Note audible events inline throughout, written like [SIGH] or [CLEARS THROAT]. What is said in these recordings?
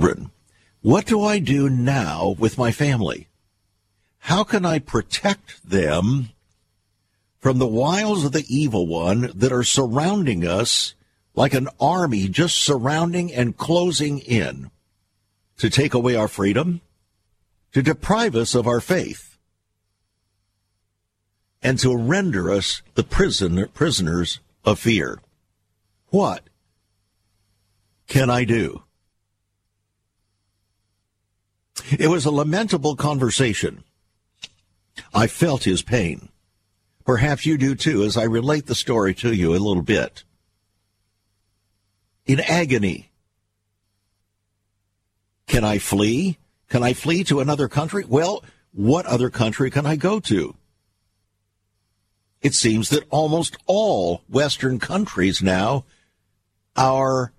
children. What do I do now with my family? How can I protect them from the wiles of the evil one that are surrounding us like an army just surrounding and closing in to take away our freedom, to deprive us of our faith, and to render us the prison, prisoners of fear. What can I do? It was a lamentable conversation. I felt his pain. Perhaps you do too as I relate the story to you a little bit. In agony. Can I flee? Can I flee to another country? Well, what other country can I go to? It seems that almost all Western countries now are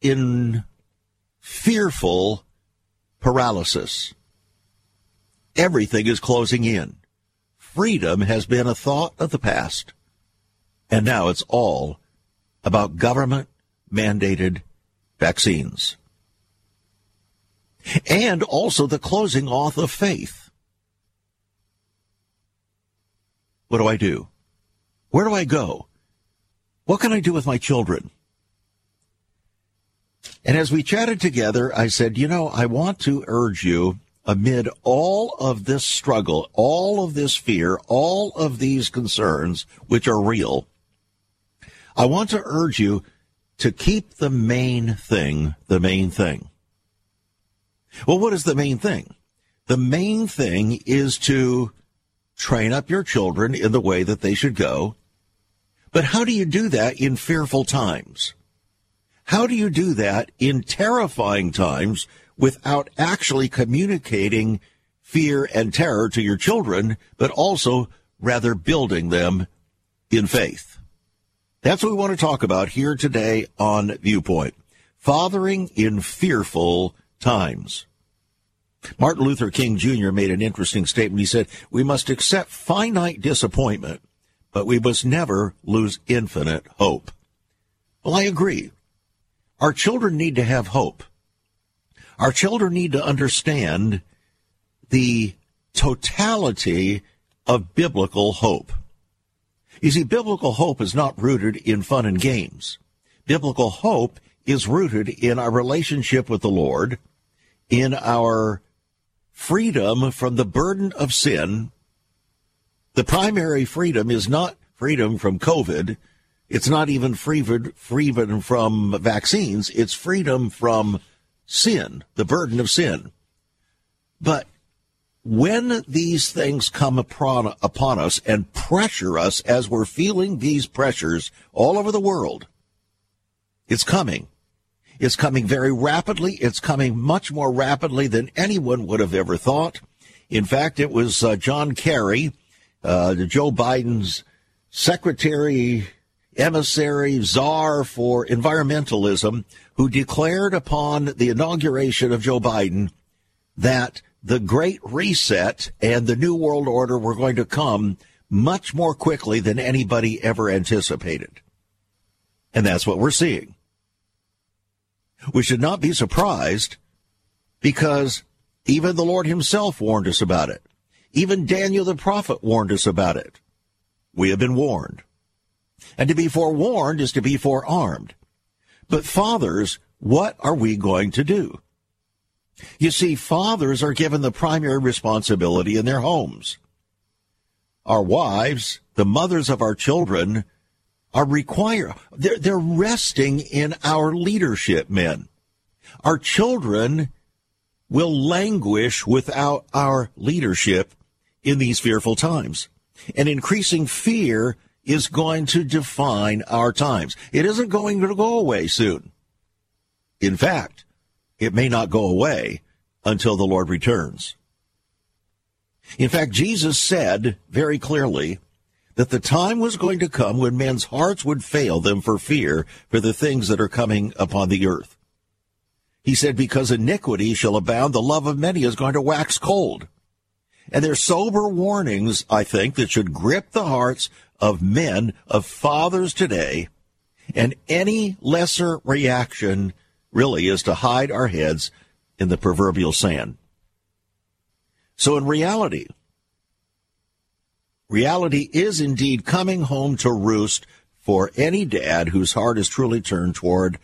in fearful paralysis. Everything is closing in. Freedom has been a thought of the past. And now it's all about government mandated vaccines. And also the closing off of faith. What do I do? Where do I go? What can I do with my children? And as we chatted together, I said, you know, I want to urge you amid all of this struggle, all of this fear, all of these concerns, which are real, I want to urge you to keep the main thing the main thing. Well, what is the main thing? The main thing is to train up your children in the way that they should go. But how do you do that in fearful times? How do you do that in terrifying times without actually communicating fear and terror to your children, but also rather building them in faith? That's what we want to talk about here today on Viewpoint. Fathering in fearful times. Martin Luther King Jr. made an interesting statement. He said, We must accept finite disappointment, but we must never lose infinite hope. Well, I agree. Our children need to have hope. Our children need to understand the totality of biblical hope. You see, biblical hope is not rooted in fun and games. Biblical hope is rooted in our relationship with the Lord, in our freedom from the burden of sin. The primary freedom is not freedom from COVID. It's not even freedom from vaccines. It's freedom from sin, the burden of sin. But when these things come upon, upon us and pressure us as we're feeling these pressures all over the world, it's coming. It's coming very rapidly. It's coming much more rapidly than anyone would have ever thought. In fact, it was uh, John Kerry, uh, Joe Biden's secretary emissary czar for environmentalism who declared upon the inauguration of Joe Biden that the Great Reset and the New World Order were going to come much more quickly than anybody ever anticipated. And that's what we're seeing. We should not be surprised because even the Lord himself warned us about it. Even Daniel the prophet warned us about it. We have been warned. And to be forewarned is to be forearmed. But fathers, what are we going to do? You see, fathers are given the primary responsibility in their homes. Our wives, the mothers of our children, are required, they're, they're resting in our leadership, men. Our children will languish without our leadership in these fearful times. And increasing fear is going to define our times. It isn't going to go away soon. In fact, it may not go away until the Lord returns. In fact, Jesus said very clearly that the time was going to come when men's hearts would fail them for fear for the things that are coming upon the earth. He said, because iniquity shall abound, the love of many is going to wax cold. And they're sober warnings, I think, that should grip the hearts of men, of fathers today, and any lesser reaction really is to hide our heads in the proverbial sand. So in reality, reality is indeed coming home to roost for any dad whose heart is truly turned toward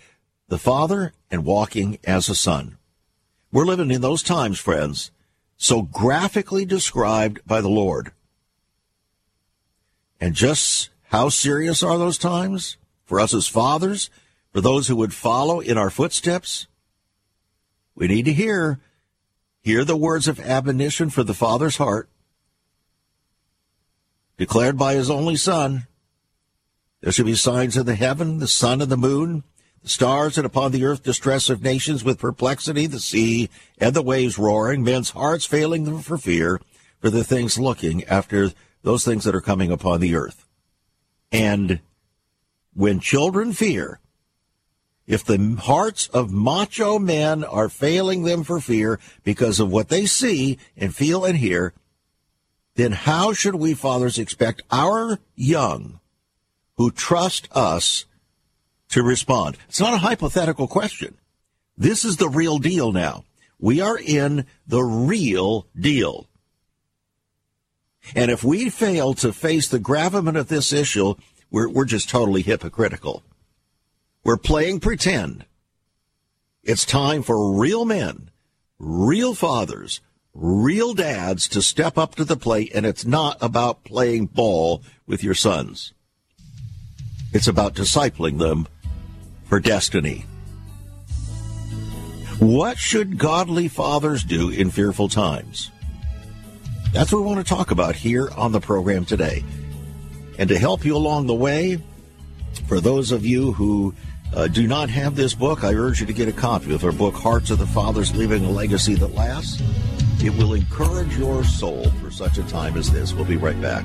the Father and walking as a son. We're living in those times, friends, so graphically described by the Lord. And just how serious are those times for us as fathers, for those who would follow in our footsteps? We need to hear, hear the words of admonition for the Father's heart, declared by his only Son. There shall be signs in the heaven, the sun and the moon, the stars, and upon the earth distress of nations with perplexity, the sea and the waves roaring, men's hearts failing them for fear, for the things looking after those things that are coming upon the earth. And when children fear, if the hearts of macho men are failing them for fear because of what they see and feel and hear, then how should we fathers expect our young who trust us to respond? It's not a hypothetical question. This is the real deal now. We are in the real deal. And if we fail to face the gravamen of this issue, we're, we're just totally hypocritical. We're playing pretend. It's time for real men, real fathers, real dads to step up to the plate, and it's not about playing ball with your sons. It's about discipling them for destiny. What should godly fathers do in fearful times? That's what we want to talk about here on the program today. And to help you along the way, for those of you who uh, do not have this book, I urge you to get a copy of our book, Hearts of the Fathers Leaving a Legacy That Lasts. It will encourage your soul for such a time as this. We'll be right back.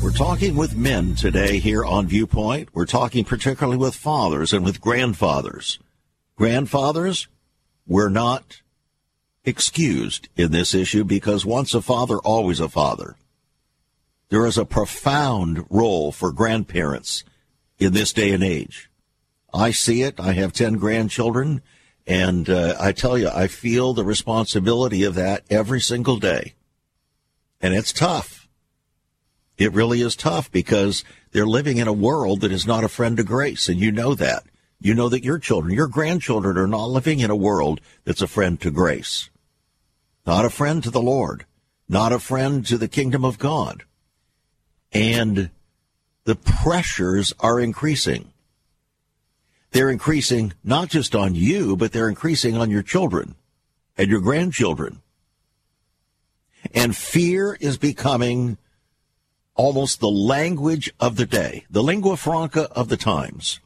We're talking with men today here on Viewpoint. We're talking particularly with fathers and with grandfathers. Grandfathers, we're not excused in this issue because once a father, always a father. There is a profound role for grandparents in this day and age. I see it. I have 10 grandchildren, and uh, I tell you, I feel the responsibility of that every single day. And it's tough. It really is tough because they're living in a world that is not a friend to grace, and you know that. You know that your children, your grandchildren are not living in a world that's a friend to grace. Not a friend to the Lord. Not a friend to the kingdom of God. And the pressures are increasing. They're increasing not just on you, but they're increasing on your children and your grandchildren. And fear is becoming almost the language of the day, the lingua franca of the times.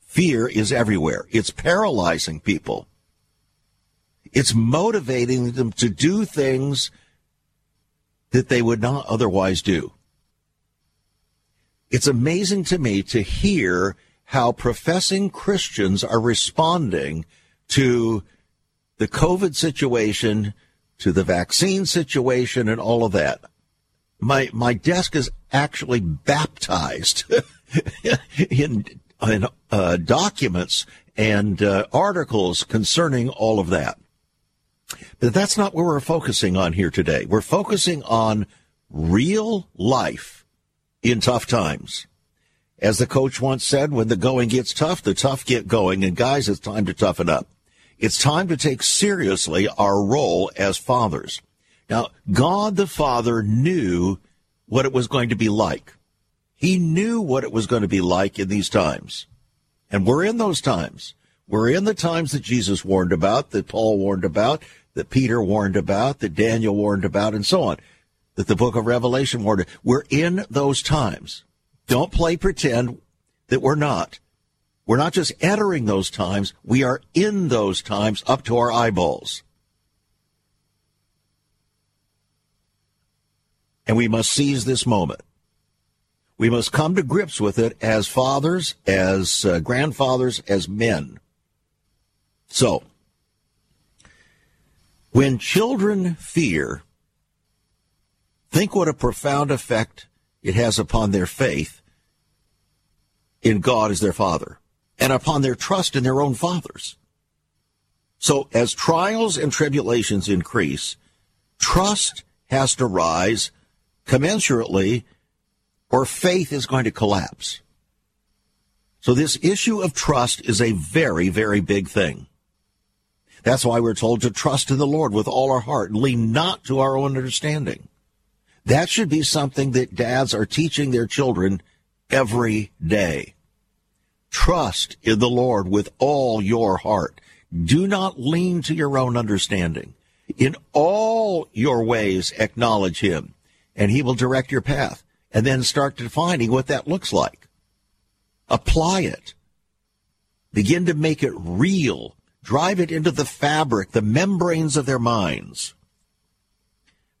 Fear is everywhere. It's paralyzing people. It's motivating them to do things that they would not otherwise do. It's amazing to me to hear how professing Christians are responding to the COVID situation, to the vaccine situation, and all of that my my desk is actually baptized [LAUGHS] in in uh, documents and uh, articles concerning all of that. But that's not what we're focusing on here today. We're focusing on real life in tough times. As the coach once said, when the going gets tough, the tough get going. And guys, it's time to toughen up. It's time to take seriously our role as fathers. Now, God the Father knew what it was going to be like. He knew what it was going to be like in these times. And we're in those times. We're in the times that Jesus warned about, that Paul warned about, that Peter warned about, that Daniel warned about, and so on. that the book of Revelation warned. We're in those times. Don't play pretend that we're not. We're not just entering those times, we are in those times up to our eyeballs. And we must seize this moment. We must come to grips with it as fathers, as uh, grandfathers, as men. So, when children fear, think what a profound effect it has upon their faith in God as their father and upon their trust in their own fathers. So as trials and tribulations increase, trust has to rise commensurately or faith is going to collapse. So this issue of trust is a very, very big thing. That's why we're told to trust in the Lord with all our heart and lean not to our own understanding. That should be something that dads are teaching their children every day. Trust in the Lord with all your heart. Do not lean to your own understanding. In all your ways, acknowledge him, and he will direct your path. And then start defining what that looks like. Apply it. Begin to make it real. Drive it into the fabric, the membranes of their minds.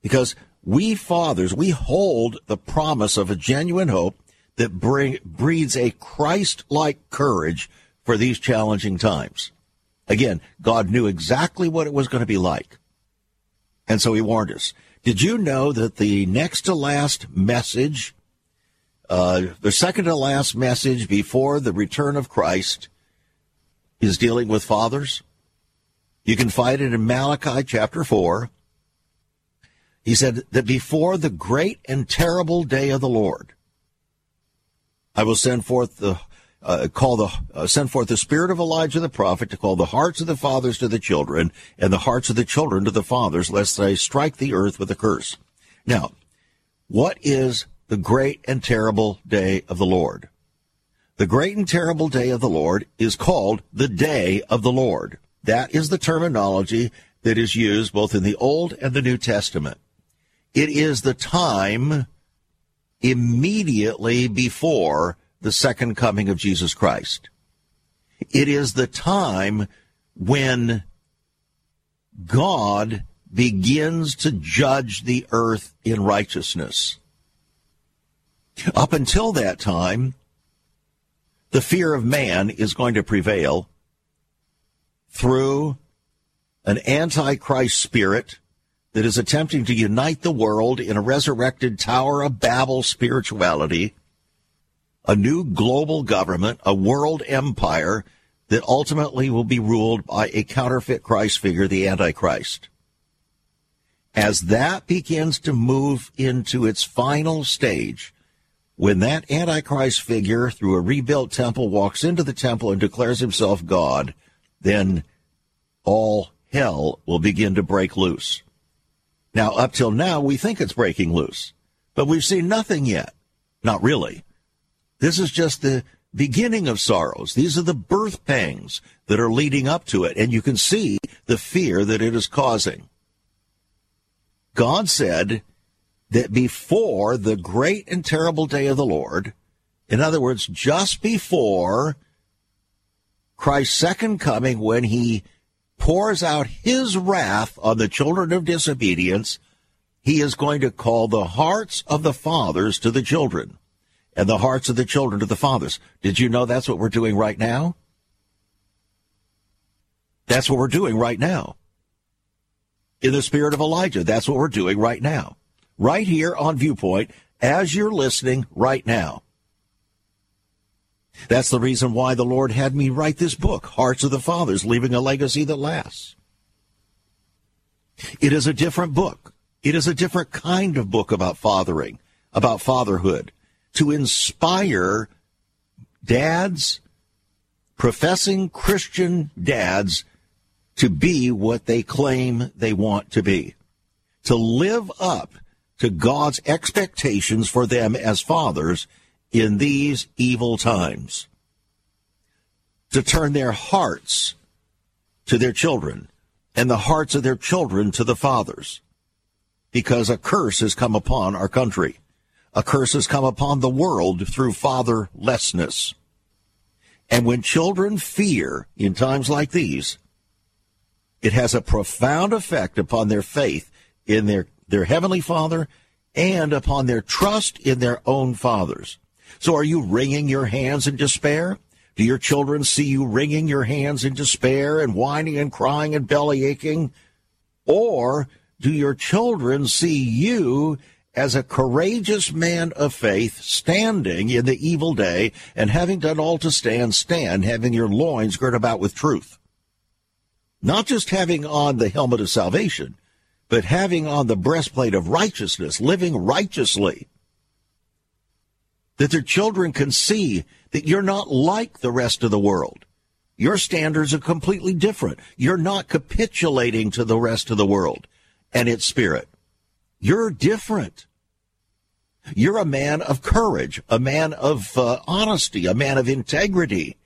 Because we fathers, we hold the promise of a genuine hope that bring, breeds a Christ-like courage for these challenging times. Again, God knew exactly what it was going to be like. And so he warned us. Did you know that the next to last message, uh, the second to last message before the return of Christ is dealing with fathers? You can find it in Malachi chapter 4. He said that before the great and terrible day of the Lord, I will send forth the uh, call the uh, send forth the spirit of Elijah the prophet to call the hearts of the fathers to the children and the hearts of the children to the fathers, lest they strike the earth with a curse. Now, what is the great and terrible day of the Lord? The great and terrible day of the Lord is called the day of the Lord. That is the terminology that is used both in the Old and the New Testament. It is the time immediately before the second coming of Jesus Christ. It is the time when God begins to judge the earth in righteousness. Up until that time, the fear of man is going to prevail through an antichrist spirit that is attempting to unite the world in a resurrected Tower of Babel spirituality, a new global government, a world empire that ultimately will be ruled by a counterfeit Christ figure, the Antichrist. As that begins to move into its final stage, when that Antichrist figure through a rebuilt temple walks into the temple and declares himself God, then all hell will begin to break loose. Now, up till now, we think it's breaking loose, but we've seen nothing yet. Not really. This is just the beginning of sorrows. These are the birth pangs that are leading up to it, and you can see the fear that it is causing. God said that before the great and terrible day of the Lord, in other words, just before Christ's second coming, when he pours out his wrath on the children of disobedience, he is going to call the hearts of the fathers to the children and the hearts of the children to the fathers. Did you know that's what we're doing right now? That's what we're doing right now. In the spirit of Elijah, that's what we're doing right now. Right here on Viewpoint, as you're listening right now. That's the reason why the Lord had me write this book, Hearts of the Fathers, Leaving a Legacy That Lasts. It is a different book. It is a different kind of book about fathering, about fatherhood, to inspire dads, professing Christian dads, to be what they claim they want to be, to live up to God's expectations for them as fathers in these evil times, to turn their hearts to their children and the hearts of their children to the fathers. because a curse has come upon our country. A curse has come upon the world through fatherlessness. And when children fear in times like these, it has a profound effect upon their faith in their, their heavenly father and upon their trust in their own fathers. So are you wringing your hands in despair? Do your children see you wringing your hands in despair and whining and crying and belly aching? Or do your children see you as a courageous man of faith standing in the evil day and having done all to stand, stand, having your loins girt about with truth? Not just having on the helmet of salvation, but having on the breastplate of righteousness, living righteously. That their children can see that you're not like the rest of the world. Your standards are completely different. You're not capitulating to the rest of the world and its spirit. You're different. You're a man of courage, a man of uh, honesty, a man of integrity,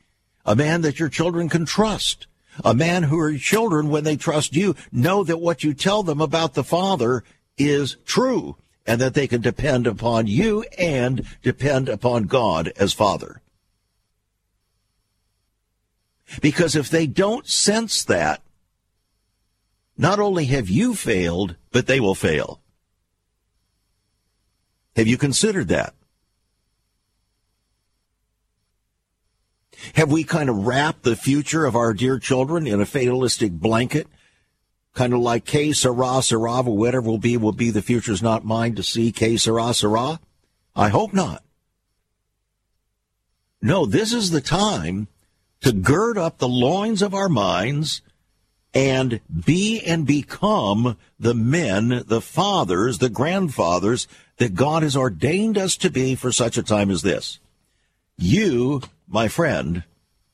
a man that your children can trust, a man who your children, when they trust you, know that what you tell them about the Father is true and that they can depend upon you and depend upon God as Father. Because if they don't sense that, not only have you failed, but they will fail. Have you considered that? Have we kind of wrapped the future of our dear children in a fatalistic blanket? Kind of like Que Sera Sera, whatever will be, will be, the future's not mine to see, Que Sera Sera? I hope not. No, this is the time to gird up the loins of our minds and be and become the men, the fathers, the grandfathers that God has ordained us to be for such a time as this. You, my friend,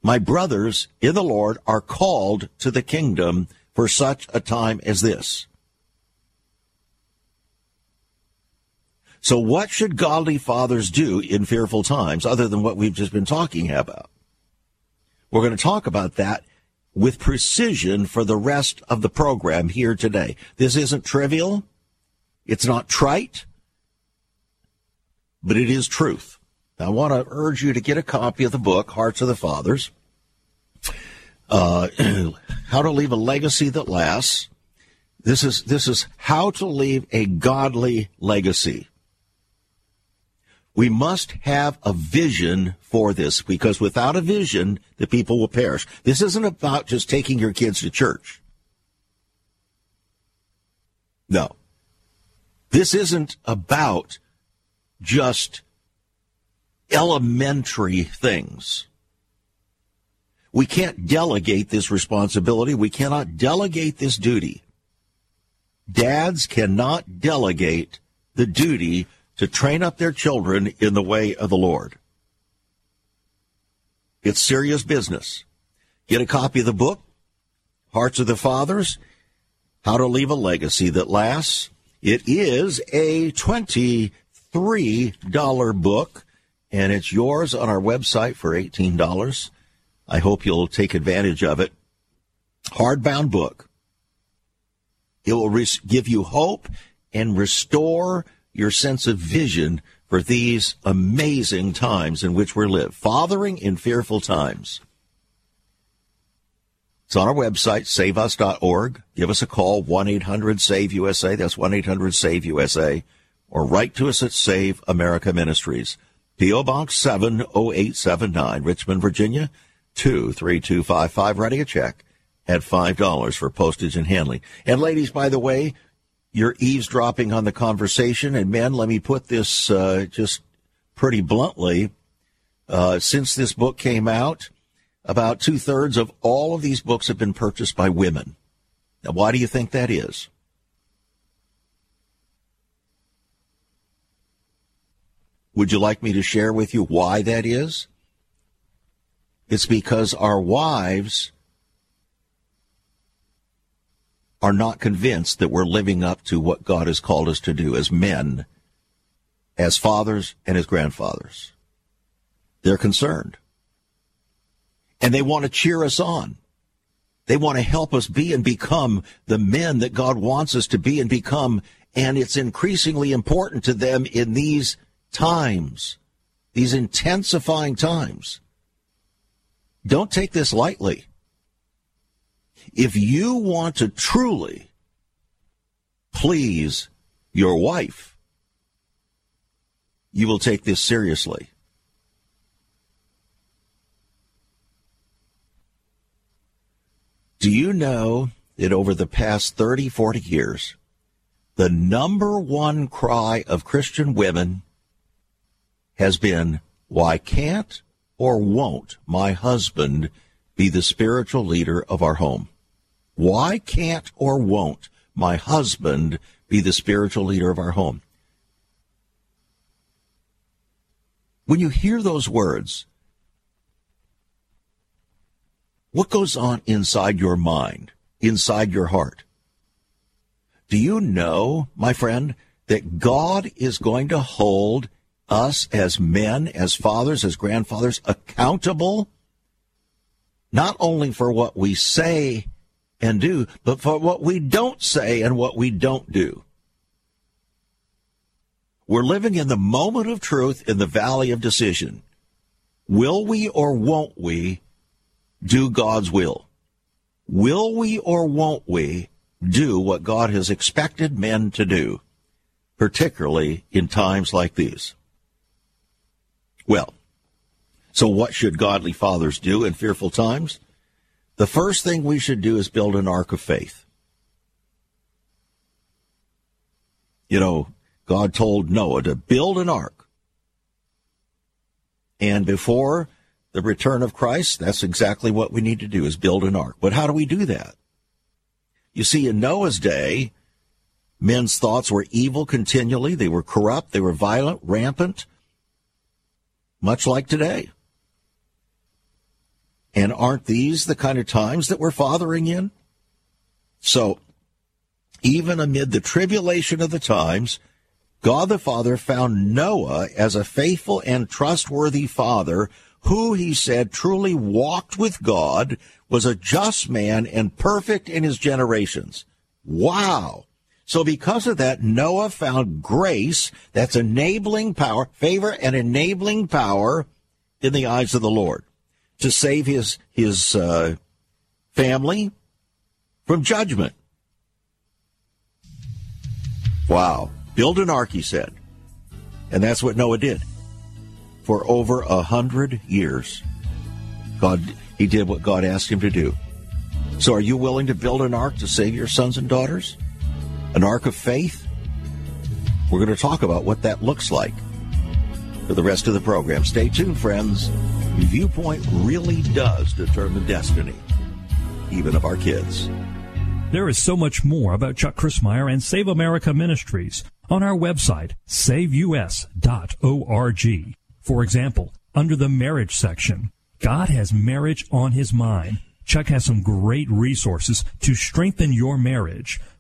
my brothers in the Lord are called to the kingdom for such a time as this. So what should godly fathers do in fearful times other than what we've just been talking about? We're going to talk about that with precision for the rest of the program here today. This isn't trivial. It's not trite, but it is truth. I want to urge you to get a copy of the book, Hearts of the Fathers. Uh, [CLEARS THROAT] how to leave a legacy that lasts. This is, this is how to leave a godly legacy. We must have a vision for this because without a vision, the people will perish. This isn't about just taking your kids to church. No. This isn't about just elementary things. We can't delegate this responsibility. We cannot delegate this duty. Dads cannot delegate the duty to train up their children in the way of the Lord. It's serious business. Get a copy of the book, Hearts of the Fathers, How to Leave a Legacy That Lasts. It is a $23 book, and it's yours on our website for $18. I hope you'll take advantage of it. Hardbound book. It will give you hope and restore your sense of vision for these amazing times in which we live. Fathering in fearful times. It's on our website, saveus.org. Give us a call, 1-800-SAVE-USA. That's 1-800-SAVE-USA. Or write to us at Save America Ministries. P.O. Box 70879, Richmond, Virginia, 23255. Writing a check at $5 for postage and handling. And ladies, by the way, you're eavesdropping on the conversation. And men, let me put this uh, just pretty bluntly. Uh, since this book came out, about two thirds of all of these books have been purchased by women. Now, why do you think that is? Would you like me to share with you why that is? It's because our wives are not convinced that we're living up to what God has called us to do as men, as fathers, and as grandfathers. They're concerned. And they want to cheer us on. They want to help us be and become the men that God wants us to be and become And it's increasingly important to them in these times, these intensifying times. Don't take this lightly. If you want to truly please your wife, you will take this seriously. Do you know that over the past 30, 40 years, the number one cry of Christian women has been, why can't or won't my husband be the spiritual leader of our home? Why can't or won't my husband be the spiritual leader of our home? When you hear those words, what goes on inside your mind, inside your heart? Do you know, my friend, that God is going to hold us as men, as fathers, as grandfathers accountable not only for what we say and do, but for what we don't say and what we don't do. We're living in the moment of truth in the valley of decision. Will we or won't we do God's will? Will we or won't we do what God has expected men to do, particularly in times like these? Well, so what should godly fathers do in fearful times? The first thing we should do is build an ark of faith. You know, God told Noah to build an ark. And before the return of Christ, that's exactly what we need to do is build an ark. But how do we do that? You see, in Noah's day, men's thoughts were evil continually. They were corrupt. They were violent, rampant, much like today. And aren't these the kind of times that we're fathering in? So, even amid the tribulation of the times, God the Father found Noah as a faithful and trustworthy father who, he said, truly walked with God, was a just man and perfect in his generations. Wow. So because of that, Noah found grace that's enabling power, favor and enabling power in the eyes of the Lord to save his his uh, family from judgment. Wow. Build an ark, he said. And that's what Noah did. For over a hundred years, God, he did what God asked him to do. So are you willing to build an ark to save your sons and daughters? An ark of faith? We're going to talk about what that looks like for the rest of the program. Stay tuned, friends. Viewpoint really does determine destiny, even of our kids. There is so much more about Chuck Crismier and Save America Ministries on our website, saveus.org. For example, under the marriage section, God has marriage on his mind. Chuck has some great resources to strengthen your marriage.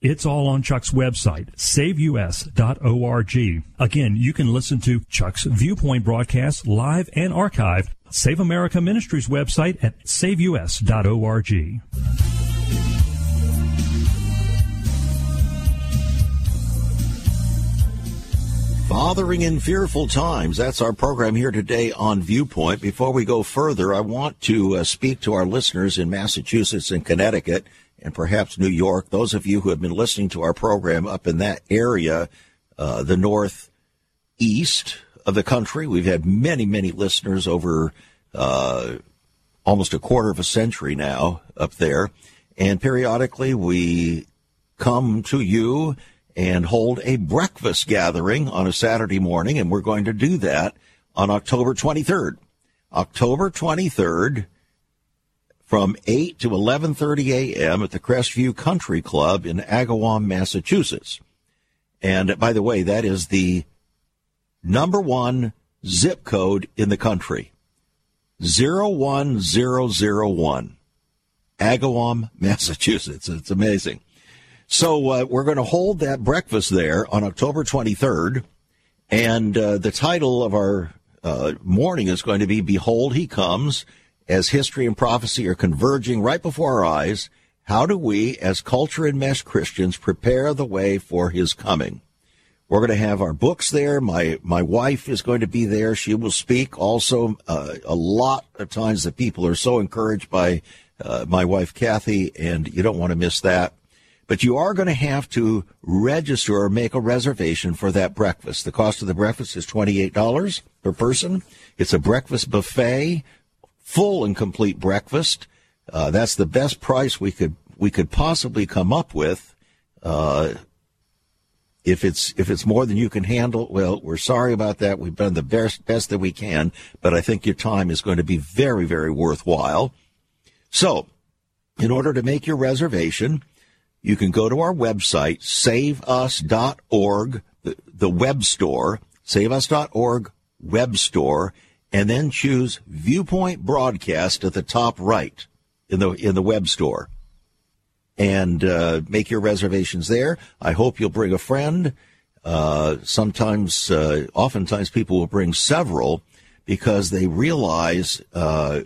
It's all on Chuck's website, saveus.org. Again, you can listen to Chuck's Viewpoint broadcast live and archived. Save America Ministries website at saveus.org. Fathering in Fearful Times. That's our program here today on Viewpoint. Before we go further, I want to uh, speak to our listeners in Massachusetts and Connecticut and perhaps New York. Those of you who have been listening to our program up in that area, uh, the northeast of the country, we've had many, many listeners over uh, almost a quarter of a century now up there. And periodically we come to you and hold a breakfast gathering on a Saturday morning, and we're going to do that on October 23rd. October 23rd, from 8 to 11:30 a.m. at the Crestview Country Club in Agawam, Massachusetts. And by the way, that is the number one zip code in the country. 01001. Agawam, [LAUGHS] Massachusetts. It's amazing. So uh, we're going to hold that breakfast there on October 23rd. And uh, the title of our uh, morning is going to be Behold, He Comes, as history and prophecy are converging right before our eyes. How do we, as culture and mesh Christians, prepare the way for His coming? We're going to have our books there. My my wife is going to be there. She will speak. Also, uh, a lot of times the people are so encouraged by uh, my wife Kathy, and you don't want to miss that. But you are going to have to register or make a reservation for that breakfast. The cost of the breakfast is $28 per person. It's a breakfast buffet, full and complete breakfast. Uh, that's the best price we could we could possibly come up with. Uh, if it's if it's more than you can handle, well, we're sorry about that. We've done the best best that we can, but I think your time is going to be very very worthwhile. So, in order to make your reservation, you can go to our website, saveus.org, the, the web store, saveus.org web store, and then choose Viewpoint Broadcast at the top right in the in the web store, and uh, make your reservations there. I hope you'll bring a friend. Uh, sometimes, uh, oftentimes, people will bring several because they realize uh,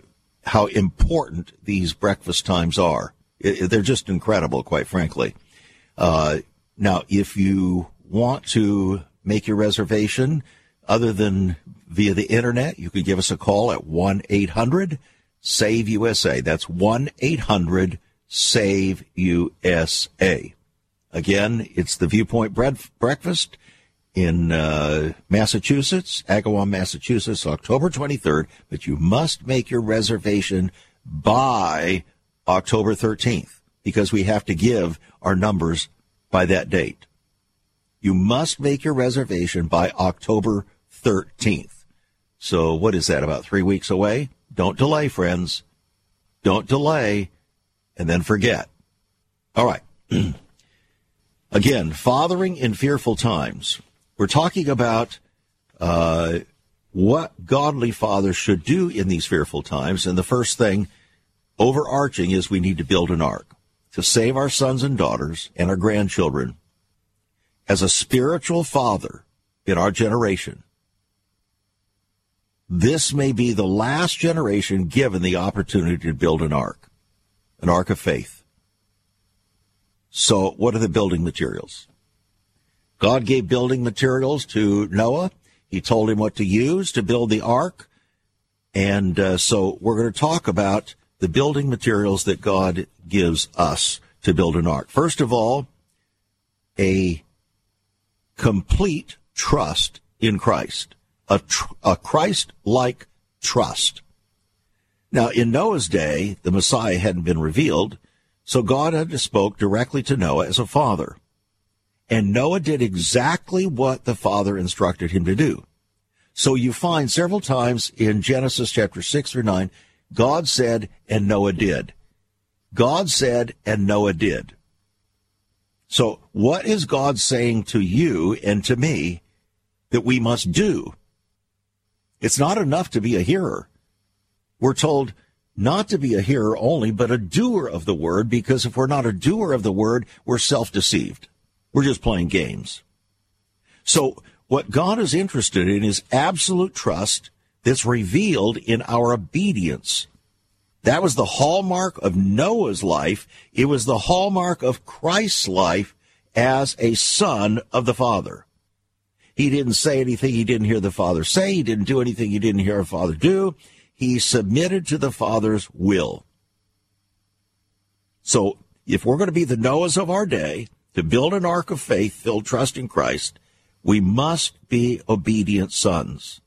how important these breakfast times are. It, they're just incredible, quite frankly. Uh, now, if you want to make your reservation other than via the internet, you can give us a call at 1 800 SAVE USA. That's 1 800 SAVE USA. Again, it's the Viewpoint Breakfast in uh, Massachusetts, Agawam, Massachusetts, October 23rd. But you must make your reservation by October 13th because we have to give our numbers by that date. You must make your reservation by October 13th. So what is that, about three weeks away? Don't delay, friends. Don't delay and then forget. All right. [CLEARS THROAT] Again, fathering in fearful times. We're talking about uh, what godly fathers should do in these fearful times. And the first thing overarching is we need to build an ark to save our sons and daughters and our grandchildren. As a spiritual father in our generation, this may be the last generation given the opportunity to build an ark, an ark of faith. So, what are the building materials? God gave building materials to Noah. He told him what to use to build the ark. And uh, so we're going to talk about the building materials that God gives us to build an ark. First of all, a complete trust in Christ, a, tr- a Christ like trust. Now, in Noah's day, the Messiah hadn't been revealed, so God had to spoke directly to Noah as a father. And Noah did exactly what the father instructed him to do. So you find several times in Genesis chapter 6 through 9, God said, and Noah did. God said, and Noah did. So, what is God saying to you and to me that we must do? It's not enough to be a hearer. We're told not to be a hearer only, but a doer of the word, because if we're not a doer of the word, we're self deceived. We're just playing games. So, what God is interested in is absolute trust that's revealed in our obedience. That was the hallmark of Noah's life. It was the hallmark of Christ's life as a son of the Father. He didn't say anything he didn't hear the Father say. He didn't do anything he didn't hear the Father do. He submitted to the Father's will. So if we're going to be the Noahs of our day, to build an ark of faith filled trust in Christ, we must be obedient sons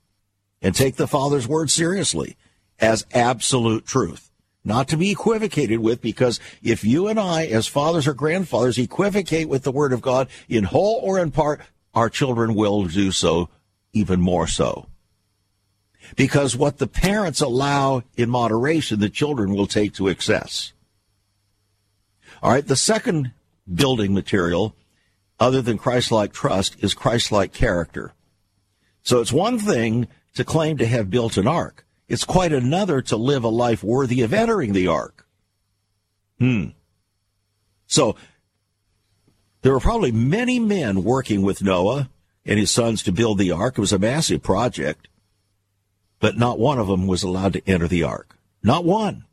and take the Father's word seriously as absolute truth. Not to be equivocated with, because if you and I, as fathers or grandfathers, equivocate with the word of God in whole or in part, our children will do so even more so. Because what the parents allow in moderation, the children will take to excess. All right, the second building material, other than Christ like trust, is Christ like character So it's one thing to claim to have built an ark. It's quite another to live a life worthy of entering the ark. Hmm. So there were probably many men working with Noah and his sons to build the ark. It was a massive project, but not one of them was allowed to enter the ark. Not one.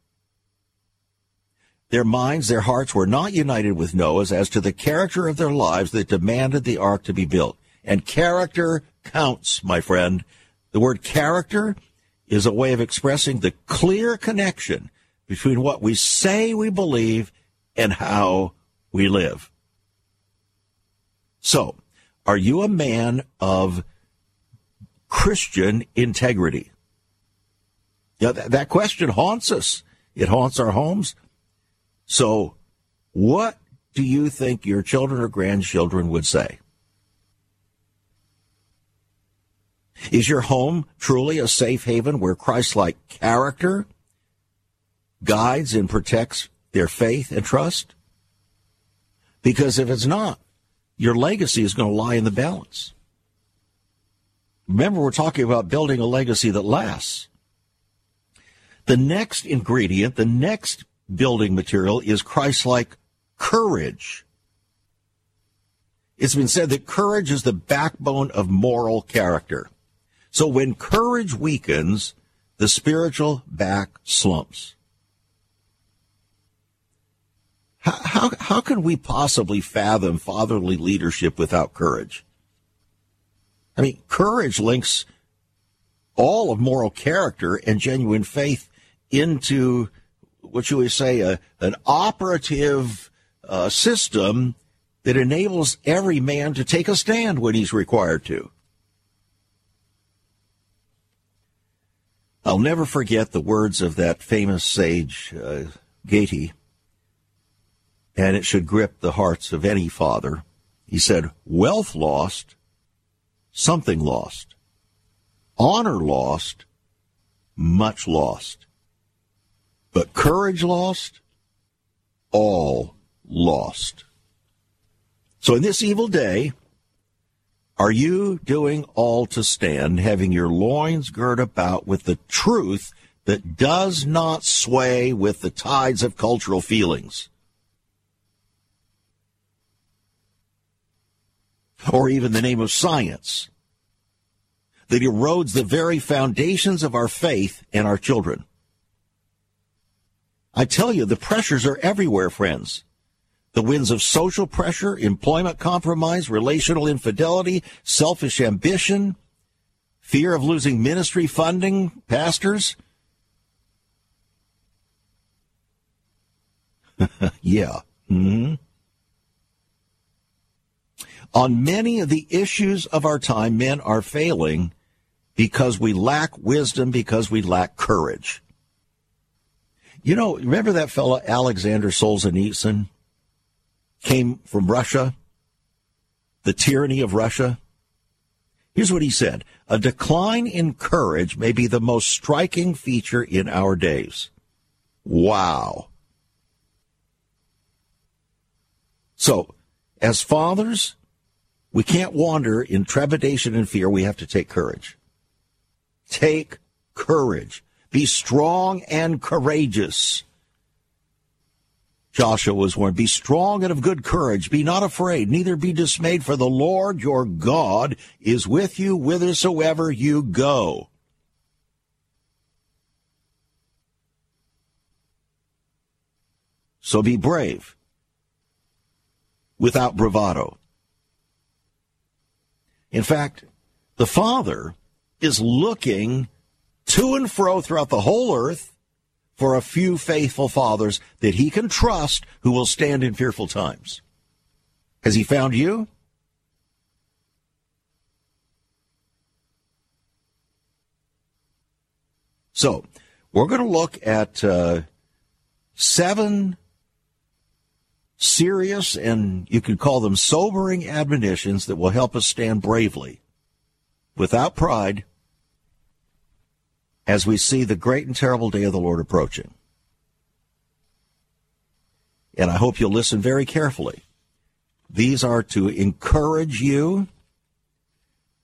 Their minds, their hearts were not united with Noah's as to the character of their lives that demanded the ark to be built. And character counts, my friend. The word character is a way of expressing the clear connection between what we say we believe and how we live. So, are you a man of Christian integrity? Yeah, that, that question haunts us. It haunts our homes. So, what do you think your children or grandchildren would say? Is your home truly a safe haven where Christ like character guides and protects their faith and trust? Because if it's not, your legacy is going to lie in the balance. Remember, we're talking about building a legacy that lasts. The next ingredient, the next building material is Christ like courage. It's been said that courage is the backbone of moral character. So when courage weakens, the spiritual back slumps. How, how, how can we possibly fathom fatherly leadership without courage? I mean, courage links all of moral character and genuine faith into what should we say, a, an operative uh, system that enables every man to take a stand when he's required to. I'll never forget the words of that famous sage, uh, and it should grip the hearts of any father. He said, Wealth lost, something lost. Honor lost, much lost. But courage lost, all lost. So in this evil day, are you doing all to stand, having your loins girt about with the truth that does not sway with the tides of cultural feelings? Or even the name of science that erodes the very foundations of our faith and our children. I tell you, the pressures are everywhere, friends. The winds of social pressure, employment compromise, relational infidelity, selfish ambition, fear of losing ministry funding, pastors. [LAUGHS] yeah. Mm-hmm. On many of the issues of our time, men are failing because we lack wisdom, because we lack courage. You know, remember that fellow Alexander Solzhenitsyn came from Russia? The tyranny of Russia? Here's what he said. A decline in courage may be the most striking feature in our days. Wow. So, as fathers, we can't wander in trepidation and fear. We have to take courage. Take courage. Be strong and courageous. Joshua was warned, Be strong and of good courage. Be not afraid, neither be dismayed, for the Lord your God is with you whithersoever you go. So be brave without bravado. In fact, the Father is looking to and fro throughout the whole earth for a few faithful fathers that he can trust who will stand in fearful times. Has he found you? So, we're going to look at uh, seven serious and you could call them sobering admonitions that will help us stand bravely, without pride, as we see the great and terrible day of the Lord approaching. And I hope you'll listen very carefully. These are to encourage you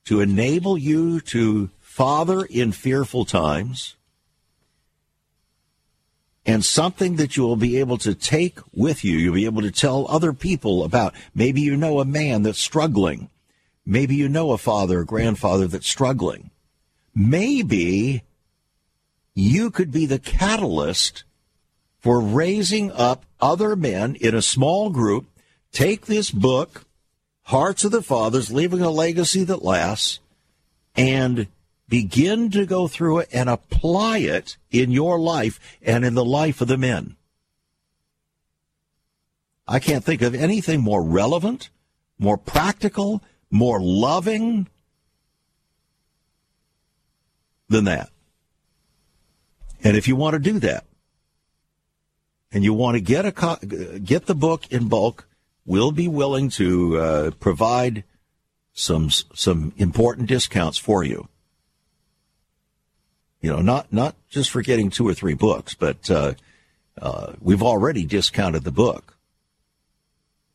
to enable you to father in fearful times and something that you will be able to take with you. You'll be able to tell other people about. Maybe you know a man that's struggling. Maybe you know a father or grandfather that's struggling. Maybe you could be the catalyst for raising up other men in a small group. Take this book, Hearts of the Fathers, leaving a legacy that lasts, and begin to go through it and apply it in your life and in the life of the men. I can't think of anything more relevant, more practical, more loving than that. And if you want to do that, and you want to get a get the book in bulk, we'll be willing to uh, provide some some important discounts for you. You know, not not just for getting two or three books, but uh, uh, we've already discounted the book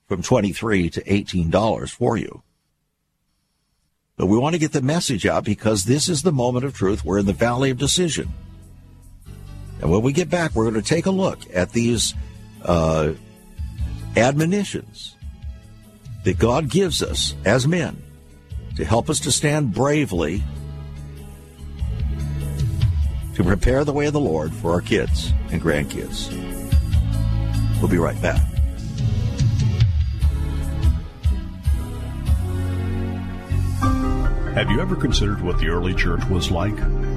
from twenty three to eighteen dollars for you. But we want to get the message out because this is the moment of truth. We're in the valley of decision. And when we get back, we're going to take a look at these uh, admonitions that God gives us as men to help us to stand bravely to prepare the way of the Lord for our kids and grandkids. We'll be right back. Have you ever considered what the early church was like?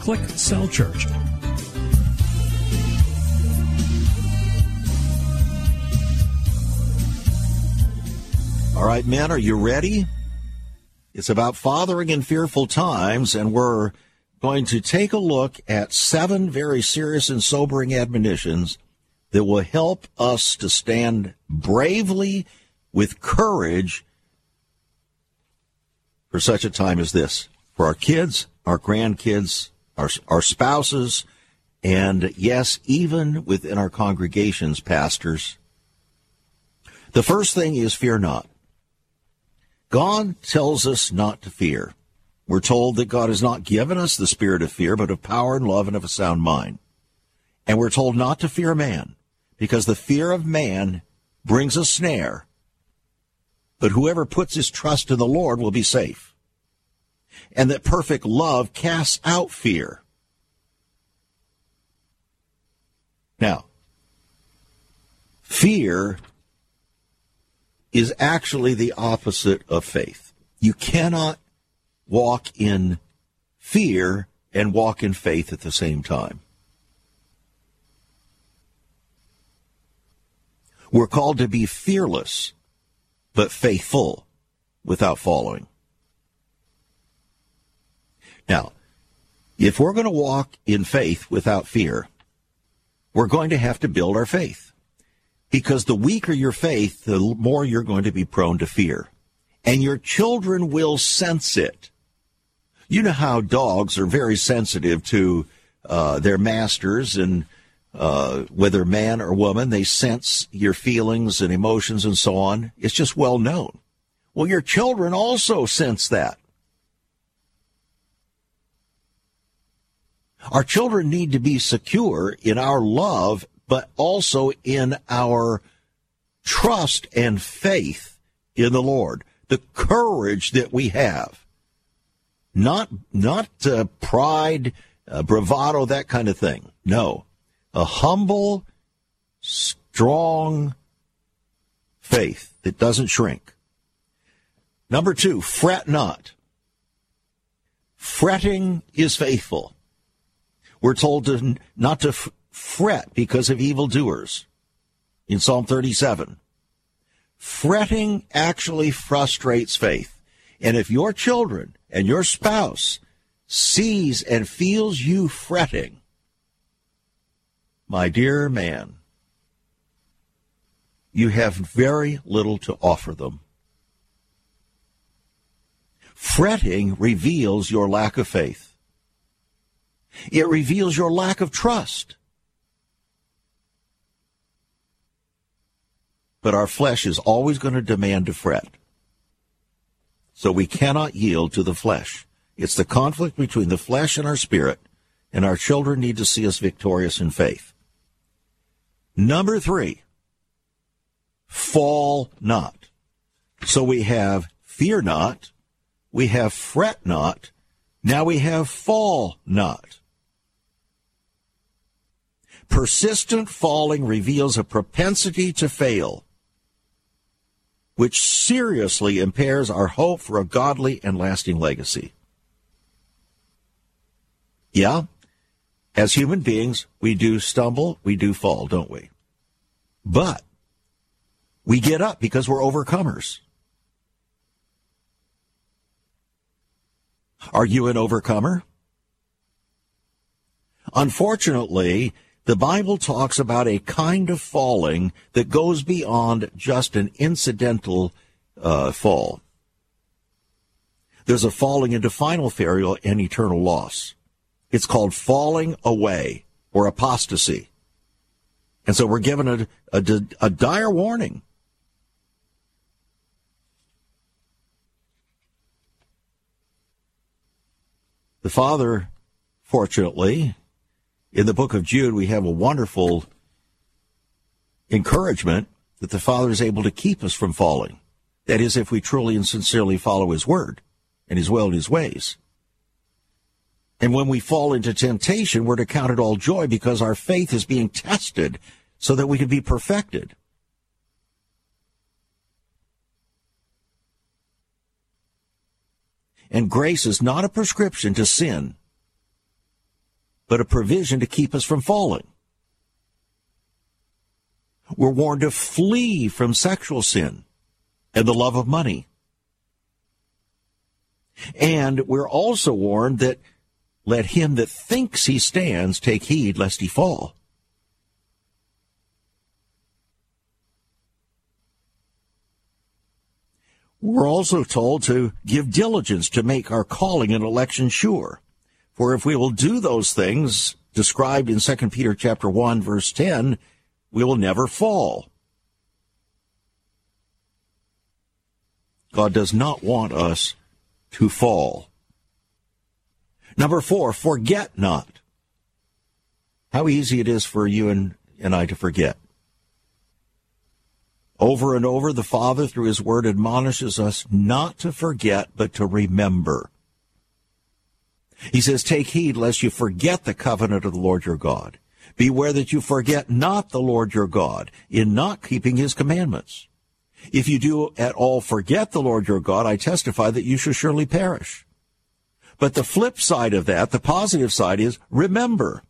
Click Cell Church. All right, men, are you ready? It's about fathering in fearful times, and we're going to take a look at seven very serious and sobering admonitions that will help us to stand bravely with courage for such a time as this for our kids, our grandkids, our, our spouses, and yes, even within our congregations, pastors. The first thing is fear not. God tells us not to fear. We're told that God has not given us the spirit of fear, but of power and love and of a sound mind. And we're told not to fear man, because the fear of man brings a snare. But whoever puts his trust in the Lord will be safe. And that perfect love casts out fear. Now, fear is actually the opposite of faith. You cannot walk in fear and walk in faith at the same time. We're called to be fearless, but faithful without following. Now, if we're going to walk in faith without fear, we're going to have to build our faith. Because the weaker your faith, the more you're going to be prone to fear. And your children will sense it. You know how dogs are very sensitive to uh, their masters and uh, whether man or woman, they sense your feelings and emotions and so on. It's just well known. Well, your children also sense that. Our children need to be secure in our love, but also in our trust and faith in the Lord. The courage that we have. Not, not uh, pride, uh, bravado, that kind of thing. No. a humble, strong faith that doesn't shrink. Number two, fret not. Fretting is faithful. We're told to not to f- fret because of evildoers in Psalm 37. Fretting actually frustrates faith. And if your children and your spouse sees and feels you fretting, my dear man, you have very little to offer them. Fretting reveals your lack of faith. It reveals your lack of trust. But our flesh is always going to demand to fret. So we cannot yield to the flesh. It's the conflict between the flesh and our spirit, and our children need to see us victorious in faith. Number three, fall not. So we have fear not, we have fret not, now we have fall not. Persistent falling reveals a propensity to fail, which seriously impairs our hope for a godly and lasting legacy. Yeah, as human beings, we do stumble, we do fall, don't we? But we get up because we're overcomers. Are you an overcomer? Unfortunately, the Bible talks about a kind of falling that goes beyond just an incidental uh, fall. There's a falling into final failure and eternal loss. It's called falling away or apostasy. And so we're given a, a, a dire warning. The Father, fortunately, in the book of Jude, we have a wonderful encouragement that the Father is able to keep us from falling. That is, if we truly and sincerely follow His word and His will and His ways. And when we fall into temptation, we're to count it all joy because our faith is being tested so that we can be perfected. And grace is not a prescription to sin, but a provision to keep us from falling. We're warned to flee from sexual sin and the love of money. And we're also warned that let him that thinks he stands take heed lest he fall. We're also told to give diligence to make our calling and election sure. For if we will do those things described in 2 Peter chapter 1 verse 10, we will never fall. God does not want us to fall. Number four, forget not. How easy it is for you and, and I to forget. Over and over, the Father, through His Word, admonishes us not to forget, but to remember. He says, Take heed lest you forget the covenant of the Lord your God. Beware that you forget not the Lord your God in not keeping His commandments. If you do at all forget the Lord your God, I testify that you shall surely perish. But the flip side of that, the positive side is remember.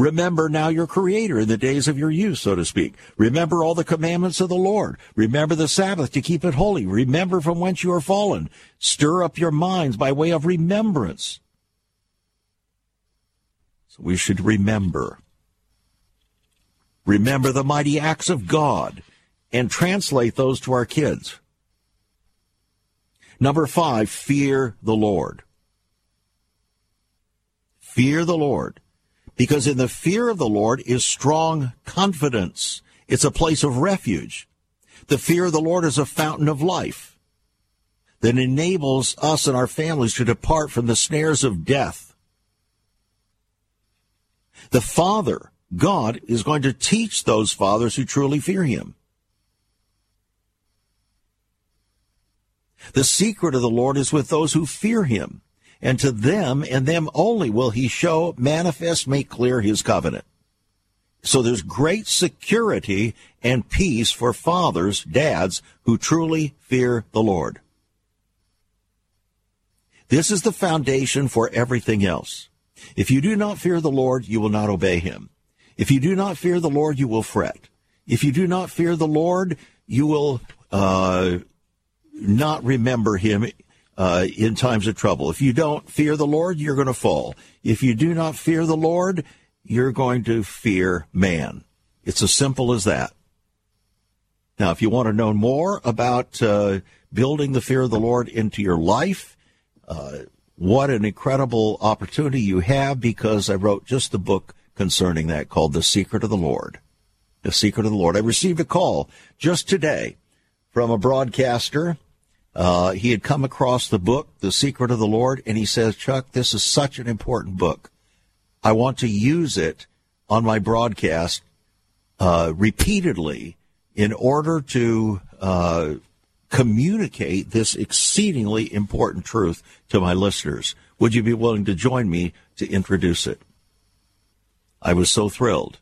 Remember now your Creator in the days of your youth, so to speak. Remember all the commandments of the Lord. Remember the Sabbath to keep it holy. Remember from whence you are fallen. Stir up your minds by way of remembrance. So we should remember. Remember the mighty acts of God and translate those to our kids. Number five, fear the Lord. Fear the Lord. Because in the fear of the Lord is strong confidence. It's a place of refuge. The fear of the Lord is a fountain of life that enables us and our families to depart from the snares of death. The Father, God, is going to teach those fathers who truly fear Him. The secret of the Lord is with those who fear Him and to them and them only will he show, manifest, make clear his covenant. So there's great security and peace for fathers, dads, who truly fear the Lord. This is the foundation for everything else. If you do not fear the Lord, you will not obey him. If you do not fear the Lord, you will fret. If you do not fear the Lord, you will uh, not remember him uh, in times of trouble. If you don't fear the Lord, you're going to fall. If you do not fear the Lord, you're going to fear man. It's as simple as that. Now, if you want to know more about uh, building the fear of the Lord into your life, uh, what an incredible opportunity you have because I wrote just the book concerning that called The Secret of the Lord. The Secret of the Lord. I received a call just today from a broadcaster. Uh, he had come across the book, The Secret of the Lord, and he says, Chuck, this is such an important book. I want to use it on my broadcast uh, repeatedly in order to uh, communicate this exceedingly important truth to my listeners. Would you be willing to join me to introduce it? I was so thrilled.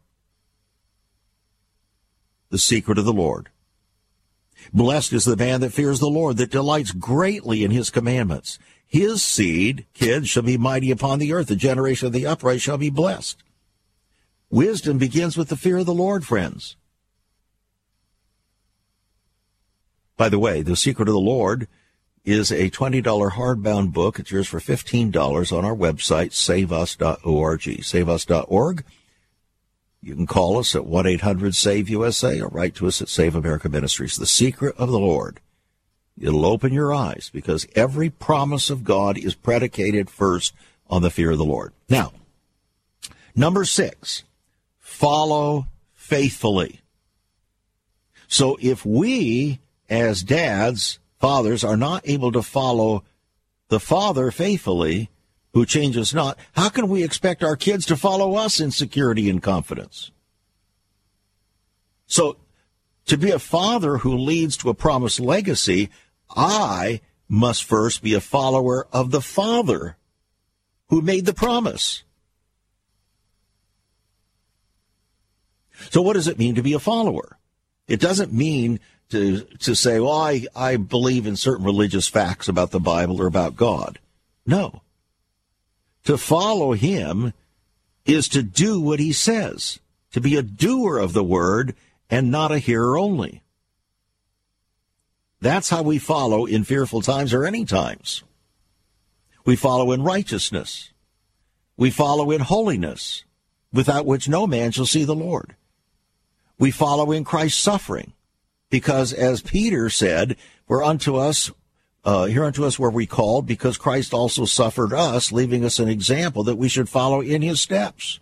The secret of the Lord. Blessed is the man that fears the Lord, that delights greatly in his commandments. His seed, kids, shall be mighty upon the earth. The generation of the upright shall be blessed. Wisdom begins with the fear of the Lord, friends. By the way, The Secret of the Lord is a $20 hardbound book. It's yours for $15 on our website, saveus.org. Saveus.org. You can call us at 1-800-SAVE-USA or write to us at Save America Ministries. The Secret of the Lord. It'll open your eyes because every promise of God is predicated first on the fear of the Lord. Now, number six, follow faithfully. So if we as dads, fathers are not able to follow the father faithfully who changes not, how can we expect our kids to follow us in security and confidence? So to be a father who leads to a promised legacy, I must first be a follower of the Father who made the promise. So what does it mean to be a follower? It doesn't mean to, to say, well, I, I believe in certain religious facts about the Bible or about God. No. To follow him is to do what he says, to be a doer of the word and not a hearer only. That's how we follow in fearful times or any times. We follow in righteousness. We follow in holiness, without which no man shall see the Lord. We follow in Christ's suffering, because as Peter said, "For unto us, uh, here unto us were we called, because Christ also suffered us, leaving us an example that we should follow in his steps.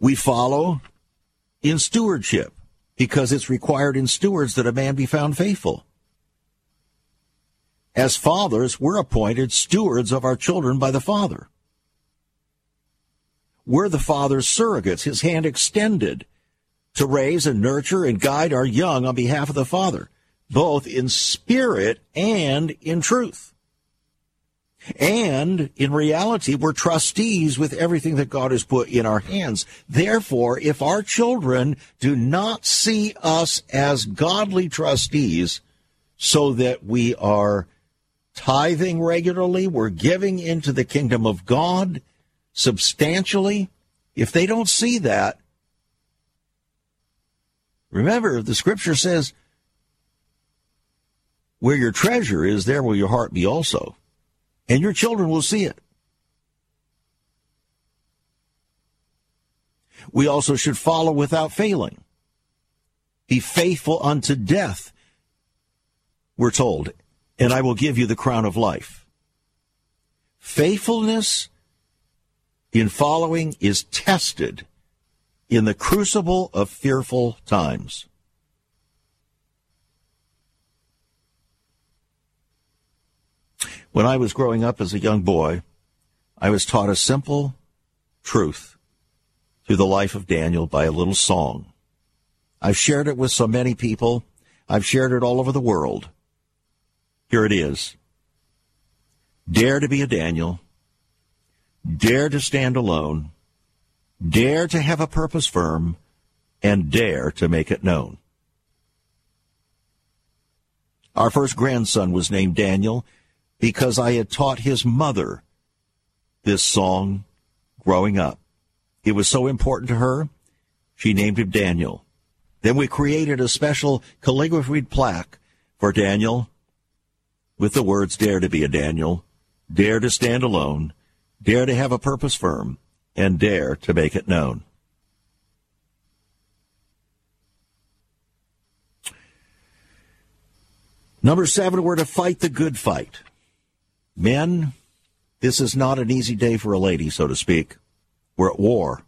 We follow in stewardship because it's required in stewards that a man be found faithful. As fathers, we're appointed stewards of our children by the Father. We're the Father's surrogates, his hand extended to raise and nurture and guide our young on behalf of the Father, both in spirit and in truth. And in reality, we're trustees with everything that God has put in our hands. Therefore, if our children do not see us as godly trustees so that we are tithing regularly, we're giving into the kingdom of God substantially, if they don't see that, remember the scripture says, where your treasure is, there will your heart be also and your children will see it. We also should follow without failing. Be faithful unto death, we're told, and I will give you the crown of life. Faithfulness in following is tested in the crucible of fearful times. When I was growing up as a young boy, I was taught a simple truth through the life of Daniel by a little song. I've shared it with so many people. I've shared it all over the world. Here it is. Dare to be a Daniel. Dare to stand alone. Dare to have a purpose firm. And dare to make it known. Our first grandson was named Daniel because I had taught his mother this song growing up. It was so important to her, she named him Daniel. Then we created a special calligraphied plaque for Daniel with the words, Dare to be a Daniel, dare to stand alone, dare to have a purpose firm, and dare to make it known. Number seven, we're to fight the good fight. Men, this is not an easy day for a lady, so to speak. We're at war.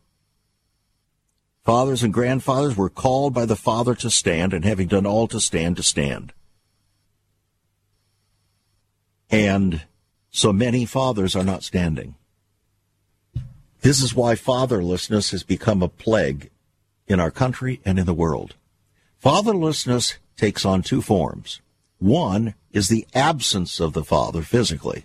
Fathers and grandfathers were called by the Father to stand, and having done all to stand, to stand. And so many fathers are not standing. This is why fatherlessness has become a plague in our country and in the world. Fatherlessness takes on two forms. One is the absence of the father physically.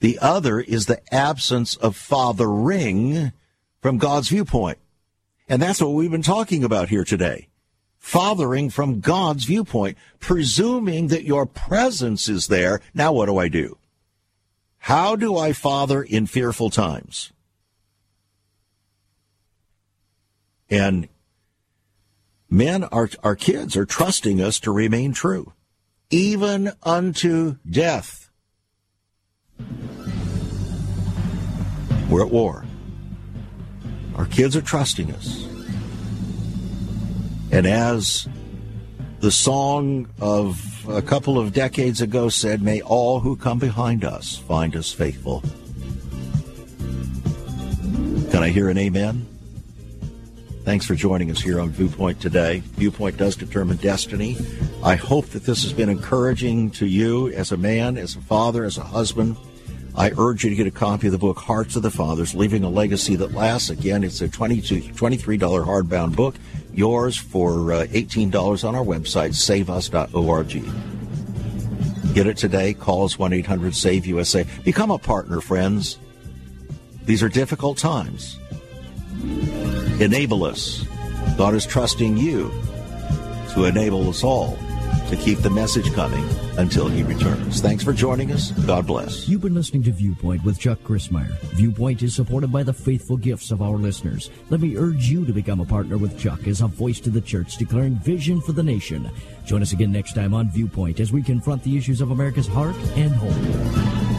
The other is the absence of fathering from God's viewpoint. And that's what we've been talking about here today. Fathering from God's viewpoint, presuming that your presence is there. Now what do I do? How do I father in fearful times? And men, our, our kids are trusting us to remain true, even unto death. We're at war. Our kids are trusting us. And as the song of a couple of decades ago said, May all who come behind us find us faithful. Can I hear an amen? Thanks for joining us here on Viewpoint today. Viewpoint does determine destiny. I hope that this has been encouraging to you as a man, as a father, as a husband. I urge you to get a copy of the book Hearts of the Fathers, Leaving a Legacy That Lasts. Again, it's a $22, $23 hardbound book. Yours for uh, $18 on our website, saveus.org. Get it today. Call us 1 800 SAVE USA. Become a partner, friends. These are difficult times. Enable us. God is trusting you to enable us all to keep the message coming until he returns. Thanks for joining us. God bless. You've been listening to Viewpoint with Chuck Crismier. Viewpoint is supported by the faithful gifts of our listeners. Let me urge you to become a partner with Chuck as a voice to the church declaring vision for the nation. Join us again next time on Viewpoint as we confront the issues of America's heart and home.